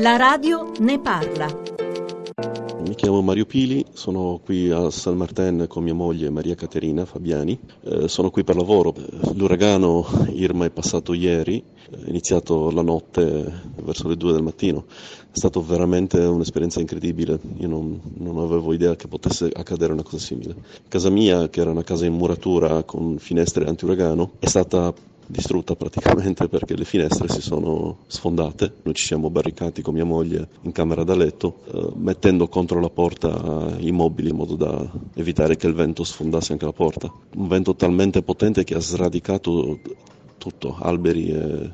La radio ne parla. Mi chiamo Mario Pili, sono qui a San Martin con mia moglie Maria Caterina Fabiani. Eh, sono qui per lavoro. L'uragano Irma è passato ieri, è iniziato la notte verso le due del mattino. È stata veramente un'esperienza incredibile. Io non, non avevo idea che potesse accadere una cosa simile. Casa mia, che era una casa in muratura con finestre antiuragano, è stata distrutta praticamente perché le finestre si sono sfondate. Noi ci siamo barricati con mia moglie in camera da letto, eh, mettendo contro la porta i mobili in modo da evitare che il vento sfondasse anche la porta. Un vento talmente potente che ha sradicato tutto, alberi e,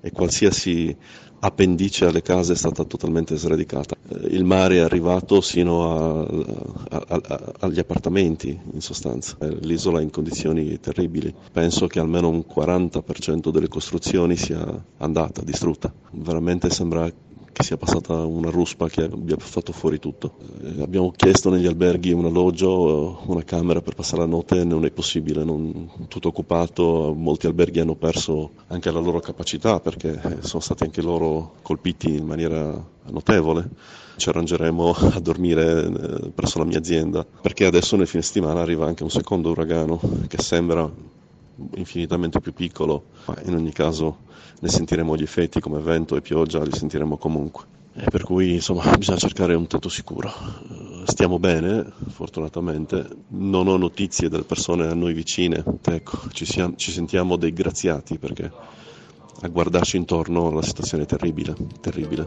e qualsiasi appendice alle case è stata totalmente sradicata. Eh, il mare è arrivato sino a, a, a, agli appartamenti, in sostanza. Eh, l'isola è in condizioni terribili. Penso che almeno un 40% delle costruzioni sia andata, distrutta. Veramente sembra che sia passata una ruspa che abbia fatto fuori tutto. Eh, abbiamo chiesto negli alberghi un alloggio, una camera per passare la notte, non è possibile, non, tutto occupato, molti alberghi hanno perso anche la loro capacità perché sono stati anche loro colpiti in maniera notevole. Ci arrangeremo a dormire eh, presso la mia azienda perché adesso nel fine settimana arriva anche un secondo uragano che sembra infinitamente più piccolo, ma in ogni caso ne sentiremo gli effetti come vento e pioggia, li sentiremo comunque. E per cui insomma bisogna cercare un tetto sicuro. Eh, stiamo bene, fortunatamente, non ho notizie delle persone a noi vicine, ecco, ci, siamo, ci sentiamo dei graziati perché a guardarci intorno la situazione è terribile, terribile.